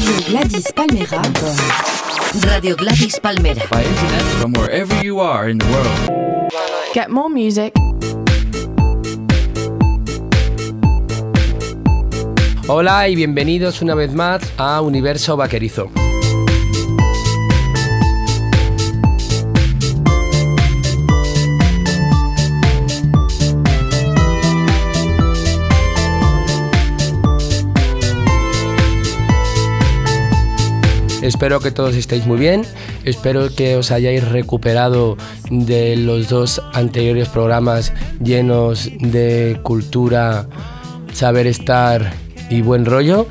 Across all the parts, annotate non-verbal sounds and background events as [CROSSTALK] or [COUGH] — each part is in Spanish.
Radio Gladys Palmera. Radio Gladys Palmera. By internet from wherever you are in the world. Get more music. Hola y bienvenidos una vez más a Universo Vaquerizo. Espero que todos estéis muy bien, espero que os hayáis recuperado de los dos anteriores programas llenos de cultura, saber estar y buen rollo.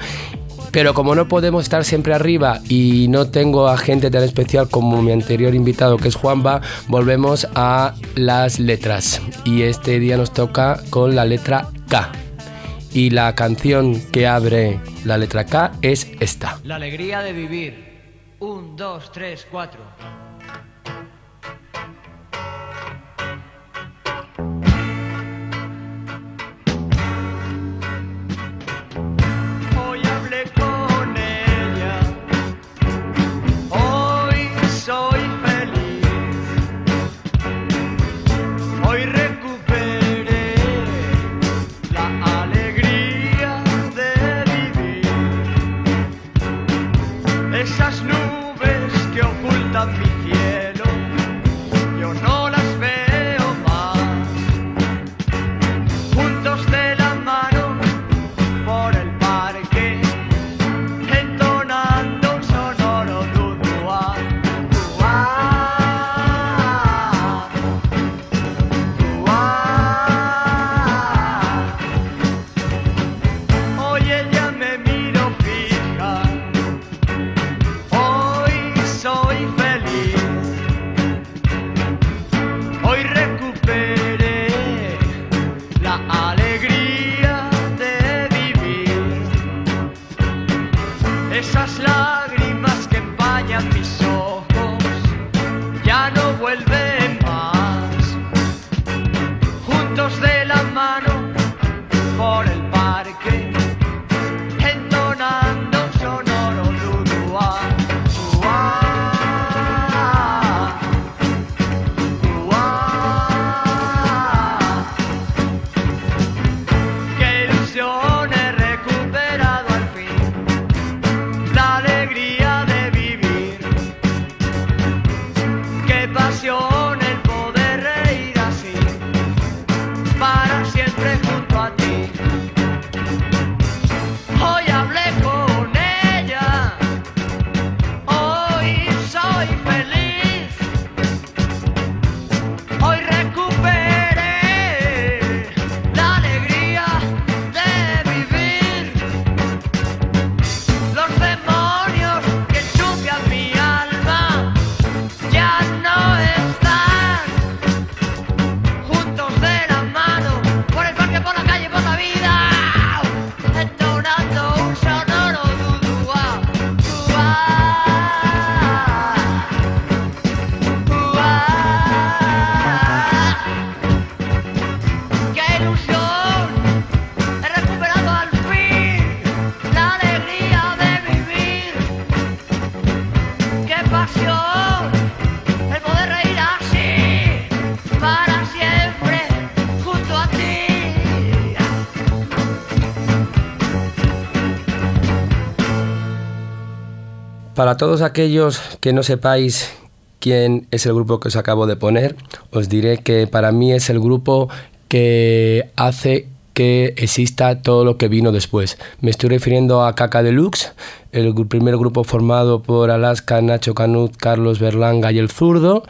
Pero como no podemos estar siempre arriba y no tengo a gente tan especial como mi anterior invitado que es Juanba, volvemos a las letras. Y este día nos toca con la letra K. Y la canción que abre la letra K es esta. La alegría de vivir. Un, dos, tres, cuatro. Para todos aquellos que no sepáis quién es el grupo que os acabo de poner, os diré que para mí es el grupo que hace que exista todo lo que vino después. Me estoy refiriendo a Caca Deluxe, el primer grupo formado por Alaska, Nacho Canut, Carlos Berlanga y El Zurdo.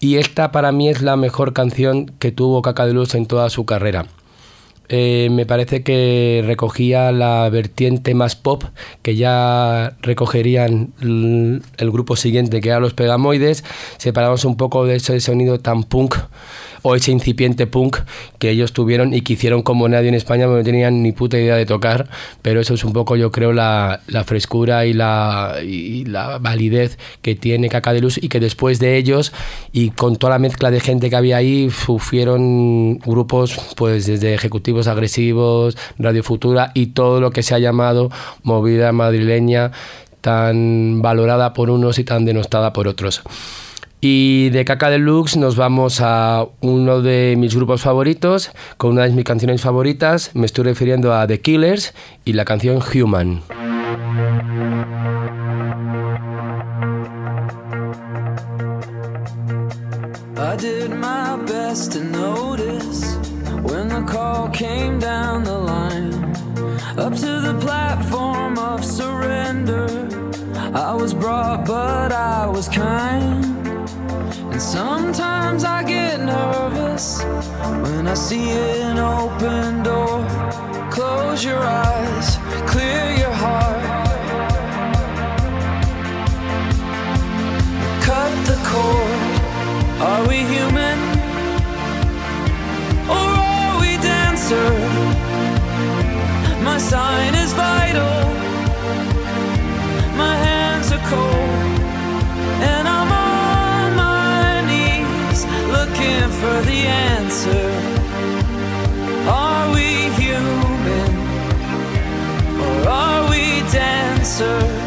Y esta para mí es la mejor canción que tuvo Caca Deluxe en toda su carrera. Eh, me parece que recogía la vertiente más pop que ya recogerían l- el grupo siguiente que eran los Pegamoides, separamos un poco de ese sonido tan punk o ese incipiente punk que ellos tuvieron y que hicieron como nadie en España, no tenían ni puta idea de tocar, pero eso es un poco yo creo la, la frescura y la, y la validez que tiene Caca de Luz y que después de ellos y con toda la mezcla de gente que había ahí, sufrieron grupos pues desde ejecutivos agresivos, Radio Futura y todo lo que se ha llamado movida madrileña tan valorada por unos y tan denostada por otros. Y de Caca Deluxe nos vamos a uno de mis grupos favoritos, con una de mis canciones favoritas. Me estoy refiriendo a The Killers y la canción Human. I was brought, but I was kind. Sometimes I get nervous when I see an open door. Close your eyes, clear your heart. Cut the cord. Are we human? Or are we dancer? My sign is vital. My hands are cold. Looking for the answer. Are we human? Or are we dancer?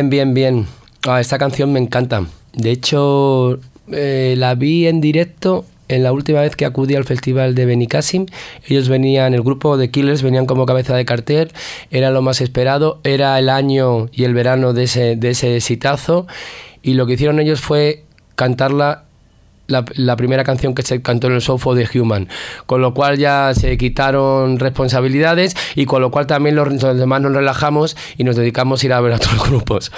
Bien, bien, bien. Ah, esta canción me encanta. De hecho, eh, la vi en directo en la última vez que acudí al festival de Benicassim. Ellos venían, el grupo de Killers venían como cabeza de cartel, era lo más esperado, era el año y el verano de ese, de ese. Y lo que hicieron ellos fue cantarla la, la primera canción que se cantó en el show fue The Human, con lo cual ya se quitaron responsabilidades y con lo cual también los, los demás nos relajamos y nos dedicamos a ir a ver a otros [LAUGHS] grupos.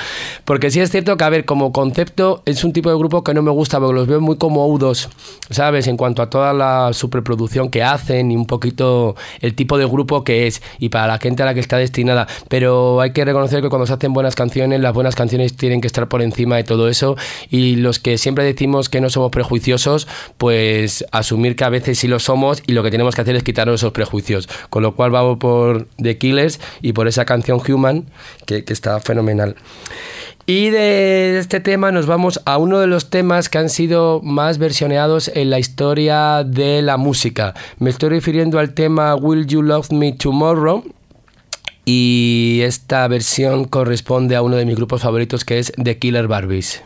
Porque sí es cierto que, a ver, como concepto es un tipo de grupo que no me gusta porque los veo muy comoudos, ¿sabes? En cuanto a toda la superproducción que hacen y un poquito el tipo de grupo que es y para la gente a la que está destinada. Pero hay que reconocer que cuando se hacen buenas canciones, las buenas canciones tienen que estar por encima de todo eso y los que siempre decimos que no somos prejuiciosos, pues asumir que a veces sí lo somos y lo que tenemos que hacer es quitarnos esos prejuicios. Con lo cual vamos por The Killers y por esa canción Human, que, que está fenomenal. Y de este tema nos vamos a uno de los temas que han sido más versioneados en la historia de la música. Me estoy refiriendo al tema Will You Love Me Tomorrow. Y esta versión corresponde a uno de mis grupos favoritos que es The Killer Barbies.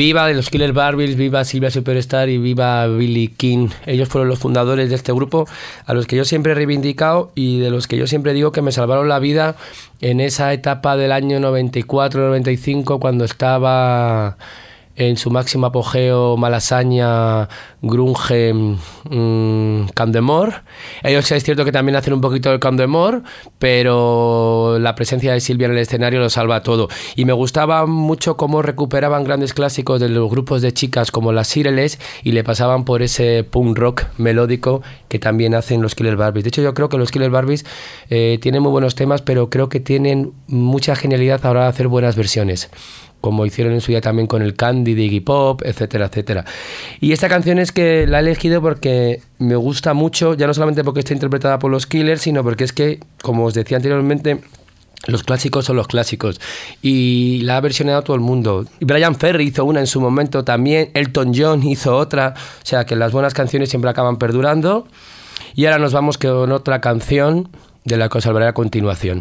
Viva de los Killer Barbies, viva Silvia Superstar y viva Billy King. Ellos fueron los fundadores de este grupo a los que yo siempre he reivindicado y de los que yo siempre digo que me salvaron la vida en esa etapa del año 94-95 cuando estaba en su máximo apogeo Malasaña, Grunge, mmm, Candemore. Ellos es cierto que también hacen un poquito de Candemore, pero la presencia de Silvia en el escenario lo salva todo. Y me gustaba mucho cómo recuperaban grandes clásicos de los grupos de chicas como las Sireles y le pasaban por ese punk rock melódico que también hacen los Killer Barbies. De hecho, yo creo que los Killer Barbies eh, tienen muy buenos temas, pero creo que tienen mucha genialidad a la hora de hacer buenas versiones como hicieron en su día también con el Candy de Iggy Pop, etcétera, etcétera. Y esta canción es que la he elegido porque me gusta mucho, ya no solamente porque está interpretada por los Killers, sino porque es que, como os decía anteriormente, los clásicos son los clásicos y la ha versionado todo el mundo. Brian Ferry hizo una en su momento también, Elton John hizo otra, o sea que las buenas canciones siempre acaban perdurando. Y ahora nos vamos con otra canción de la que os hablaré a continuación.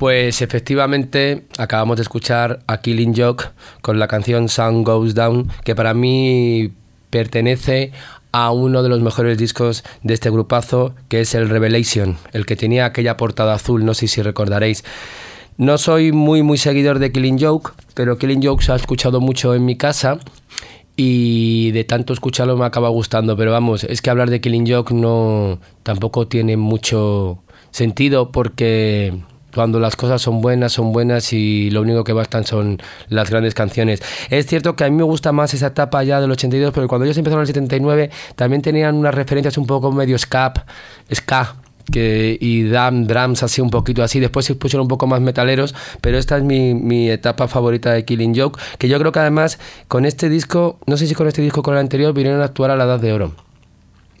Pues efectivamente acabamos de escuchar a Killing Joke con la canción Sun Goes Down, que para mí pertenece a uno de los mejores discos de este grupazo, que es el Revelation, el que tenía aquella portada azul, no sé si recordaréis. No soy muy muy seguidor de Killing Joke, pero Killing Joke se ha escuchado mucho en mi casa y de tanto escucharlo me acaba gustando, pero vamos, es que hablar de Killing Joke no tampoco tiene mucho sentido porque cuando las cosas son buenas, son buenas y lo único que bastan son las grandes canciones. Es cierto que a mí me gusta más esa etapa ya del 82, pero cuando ellos empezaron en el 79 también tenían unas referencias un poco medio ska, ska que, y drum, drums así un poquito así. Después se pusieron un poco más metaleros, pero esta es mi, mi etapa favorita de Killing Joke, que yo creo que además con este disco, no sé si con este disco o con el anterior, vinieron a actuar a la Edad de Oro.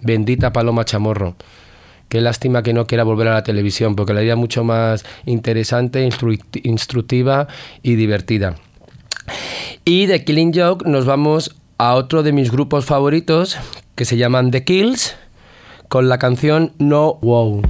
Bendita Paloma Chamorro. Qué lástima que no quiera volver a la televisión, porque la idea mucho más interesante, instru- instructiva y divertida. Y de Killing Joke nos vamos a otro de mis grupos favoritos, que se llaman The Kills, con la canción No Wow.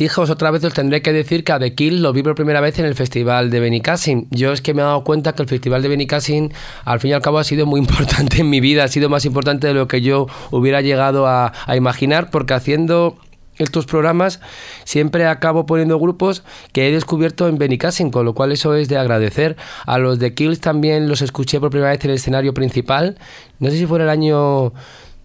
Hijos, otra vez os tendré que decir que a The Kill lo vi por primera vez en el festival de Benicassim. Yo es que me he dado cuenta que el festival de Benicassim al fin y al cabo ha sido muy [LAUGHS] importante en mi vida, ha sido más importante de lo que yo hubiera llegado a, imaginar, porque haciendo estos programas siempre acabo poniendo grupos que he descubierto en Benicassim, con lo cual eso es de agradecer. A los de Kills también los escuché por primera vez en el escenario principal, no sé si fue en el año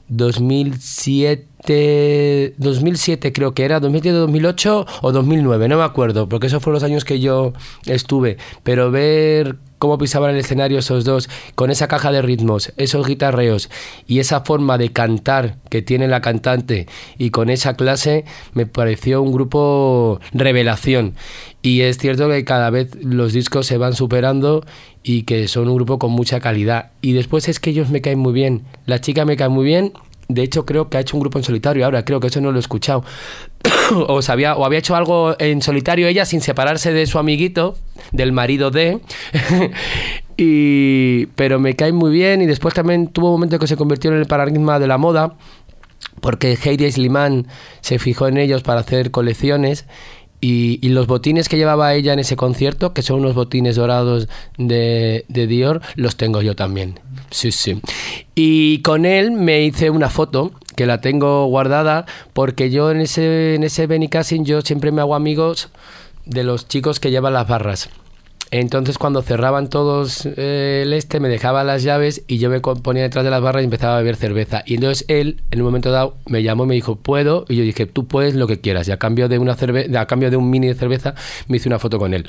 2007, 2007 creo que era, 2007, 2008 o 2009, no me acuerdo, porque esos fueron los años que yo estuve, pero ver cómo pisaban el escenario esos dos, con esa caja de ritmos, esos guitarreos y esa forma de cantar que tiene la cantante y con esa clase, me pareció un grupo revelación. Y es cierto que cada vez los discos se van superando y que son un grupo con mucha calidad. Y después es que ellos me caen muy bien, la chica me cae muy bien. De hecho, creo que ha hecho un grupo en solitario ahora, creo que eso no lo he escuchado. [COUGHS] o, sabía, o había hecho algo en solitario ella sin separarse de su amiguito, del marido de. [LAUGHS] y, pero me cae muy bien y después también tuvo un momento que se convirtió en el paradigma de la moda porque Heidi Sliman se fijó en ellos para hacer colecciones y, y los botines que llevaba ella en ese concierto, que son unos botines dorados de, de Dior, los tengo yo también. Sí, sí. Y con él me hice una foto que la tengo guardada porque yo en ese, en ese Benicassim yo siempre me hago amigos de los chicos que llevan las barras. Entonces cuando cerraban todos eh, el este me dejaba las llaves y yo me ponía detrás de las barras y empezaba a beber cerveza. Y entonces él en un momento dado me llamó y me dijo, ¿puedo? Y yo dije, tú puedes lo que quieras. Y a cambio de una a cambio de un mini de cerveza me hice una foto con él.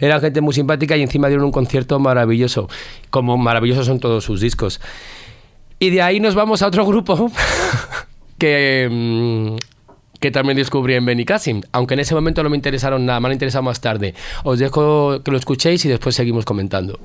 Era gente muy simpática y encima dieron un concierto maravilloso. Como maravillosos son todos sus discos. Y de ahí nos vamos a otro grupo [LAUGHS] que, mm, que también descubrí en Benicassim, aunque en ese momento no me interesaron nada, me han interesado más tarde. Os dejo que lo escuchéis y después seguimos comentando.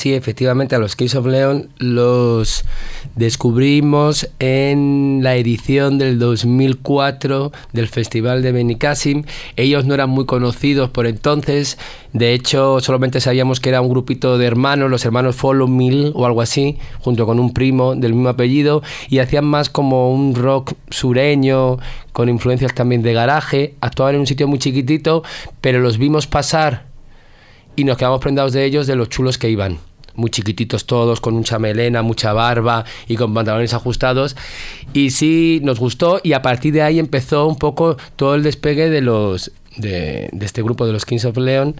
Sí, efectivamente, a los Kings of Leon los descubrimos en la edición del 2004 del Festival de Benicassim. Ellos no eran muy conocidos por entonces, de hecho, solamente sabíamos que era un grupito de hermanos, los hermanos Follow Mill o algo así, junto con un primo del mismo apellido, y hacían más como un rock sureño, con influencias también de garaje. Actuaban en un sitio muy chiquitito, pero los vimos pasar y nos quedamos prendados de ellos, de los chulos que iban. Muy chiquititos todos, con mucha melena, mucha barba y con pantalones ajustados. Y sí, nos gustó y a partir de ahí empezó un poco todo el despegue de, los, de, de este grupo de los Kings of Leon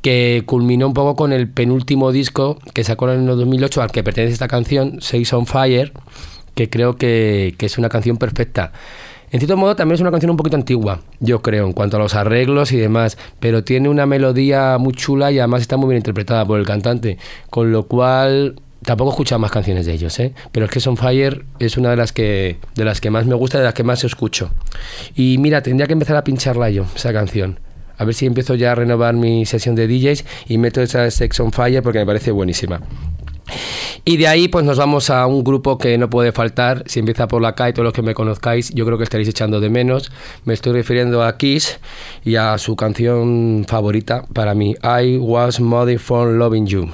que culminó un poco con el penúltimo disco que sacaron en el 2008 al que pertenece esta canción, Six on Fire, que creo que, que es una canción perfecta. En cierto modo también es una canción un poquito antigua, yo creo, en cuanto a los arreglos y demás, pero tiene una melodía muy chula y además está muy bien interpretada por el cantante, con lo cual tampoco he escuchado más canciones de ellos, ¿eh? pero es que Son Fire es una de las que de las que más me gusta, de las que más escucho. Y mira, tendría que empezar a pincharla yo, esa canción. A ver si empiezo ya a renovar mi sesión de DJs y meto esa Sex on Fire porque me parece buenísima. Y de ahí pues nos vamos a un grupo que no puede faltar, si empieza por la K y todos los que me conozcáis, yo creo que estaréis echando de menos. Me estoy refiriendo a Kiss y a su canción favorita para mí, I Was Made for Loving You.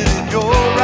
It in your eyes,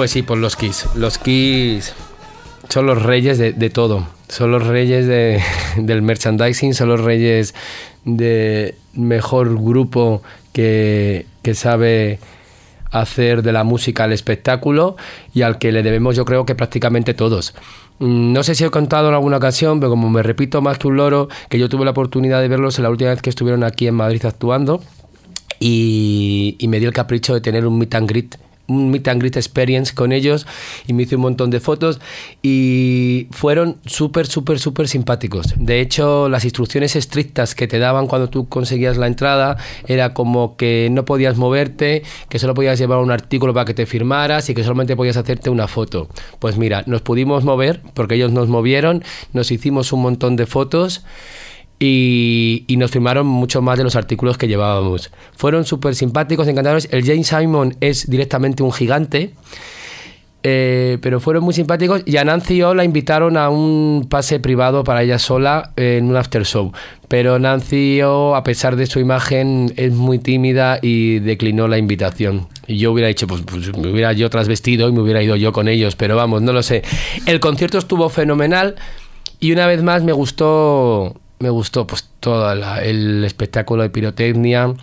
Pues sí, por los Kiss. Los Kiss son los reyes de, todo. Son los reyes de- [LAUGHS] del merchandising, son los reyes de mejor grupo que, que sabe hacer de la música el espectáculo y al que le debemos yo creo que prácticamente todos. Mm, No sé si he contado en alguna ocasión, pero como me repito más que un loro, que yo tuve la oportunidad de verlos la última vez que estuvieron aquí en Madrid actuando y, y me dio el capricho de tener un meet and greet un meet and greet experience con ellos y me hice un montón de fotos y fueron súper, súper, súper simpáticos. De hecho, las instrucciones estrictas que te daban cuando tú conseguías la entrada era como que no podías moverte, que solo podías llevar un artículo para que te firmaras y que solamente podías hacerte una foto. Pues mira, nos pudimos mover porque ellos nos movieron, nos hicimos un montón de fotos y, y nos firmaron mucho más de los artículos que llevábamos. Fueron súper simpáticos, encantadores. El James Simon es directamente un gigante. eh, pero fueron muy simpáticos y a Nancy y la invitaron a un pase privado para ella sola en un after show. Pero Nancy y a pesar de su imagen, es muy tímida y declinó la invitación. Y yo hubiera dicho, pues, pues me hubiera yo trasvestido y me hubiera ido yo con ellos, pero vamos, no lo sé. El concierto estuvo fenomenal y una vez más me gustó, me gustó pues todo el espectáculo de pirotecnia.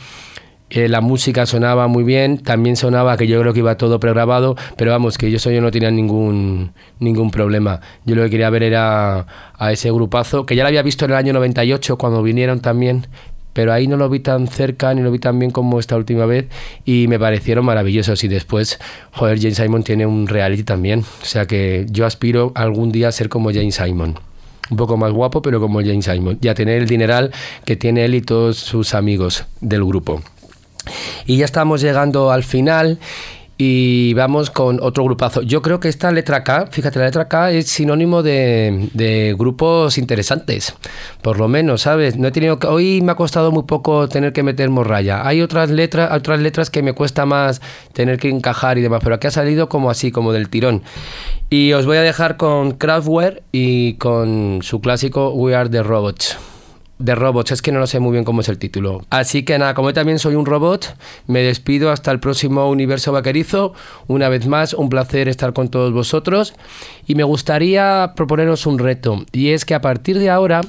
Eh, la música sonaba muy bien, también sonaba que yo creo que iba todo pregrabado, pero vamos, que yo eso yo no tenía ningún, ningún problema. Yo lo que quería ver era a ese grupazo, que ya lo había visto en el año 98 cuando vinieron también, pero ahí no lo vi tan cerca ni lo vi tan bien como esta última vez y me parecieron maravillosos. Y después, joder, Jane Simon tiene un reality también, o sea que yo aspiro algún día a ser como Jane Simon. Un poco más guapo, pero como Jane Simon. Y a tener el dineral que tiene él y todos sus amigos del grupo. Y ya estamos llegando al final y vamos con otro grupazo. Yo creo que esta letra K, fíjate, la letra K es sinónimo de, de grupos interesantes, por lo menos, ¿sabes? No he tenido que- hoy me ha costado muy poco tener que meter morralla. Hay otras letras, otras letras que me cuesta más tener que encajar y demás, pero aquí ha salido como así, como del tirón. Y os voy a dejar con Kraftwerk y con su clásico We Are the Robots de robots, es que no lo sé muy bien cómo es el título. Así que nada, como yo también soy un robot, me despido hasta el próximo Universo Vaquerizo. Una vez más, un placer estar con todos vosotros y me gustaría proponeros un reto y es que a partir de ahora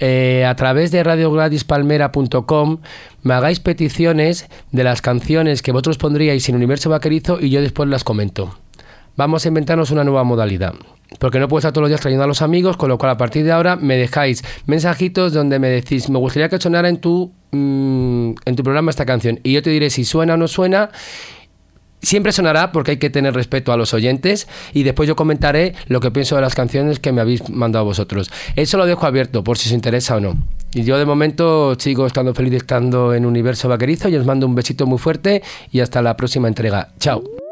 eh, a través de radiogladispalmera.com me hagáis peticiones de las canciones que vosotros pondríais en Universo Vaquerizo y yo después las comento. Vamos a inventarnos una nueva modalidad. Porque no puedo estar todos los días trayendo a los amigos, con lo cual a partir de ahora me dejáis mensajitos donde me decís, me gustaría que sonara en tu, mm, en tu programa esta canción. Y yo te diré si suena o no suena. Siempre sonará porque hay que tener respeto a los oyentes y después yo comentaré lo que pienso de las canciones que me habéis mandado vosotros. Eso lo dejo abierto por si os interesa o no. Y yo de momento sigo estando feliz estando en Universo Vaquerizo y os mando un besito muy fuerte y hasta la próxima entrega. Chao.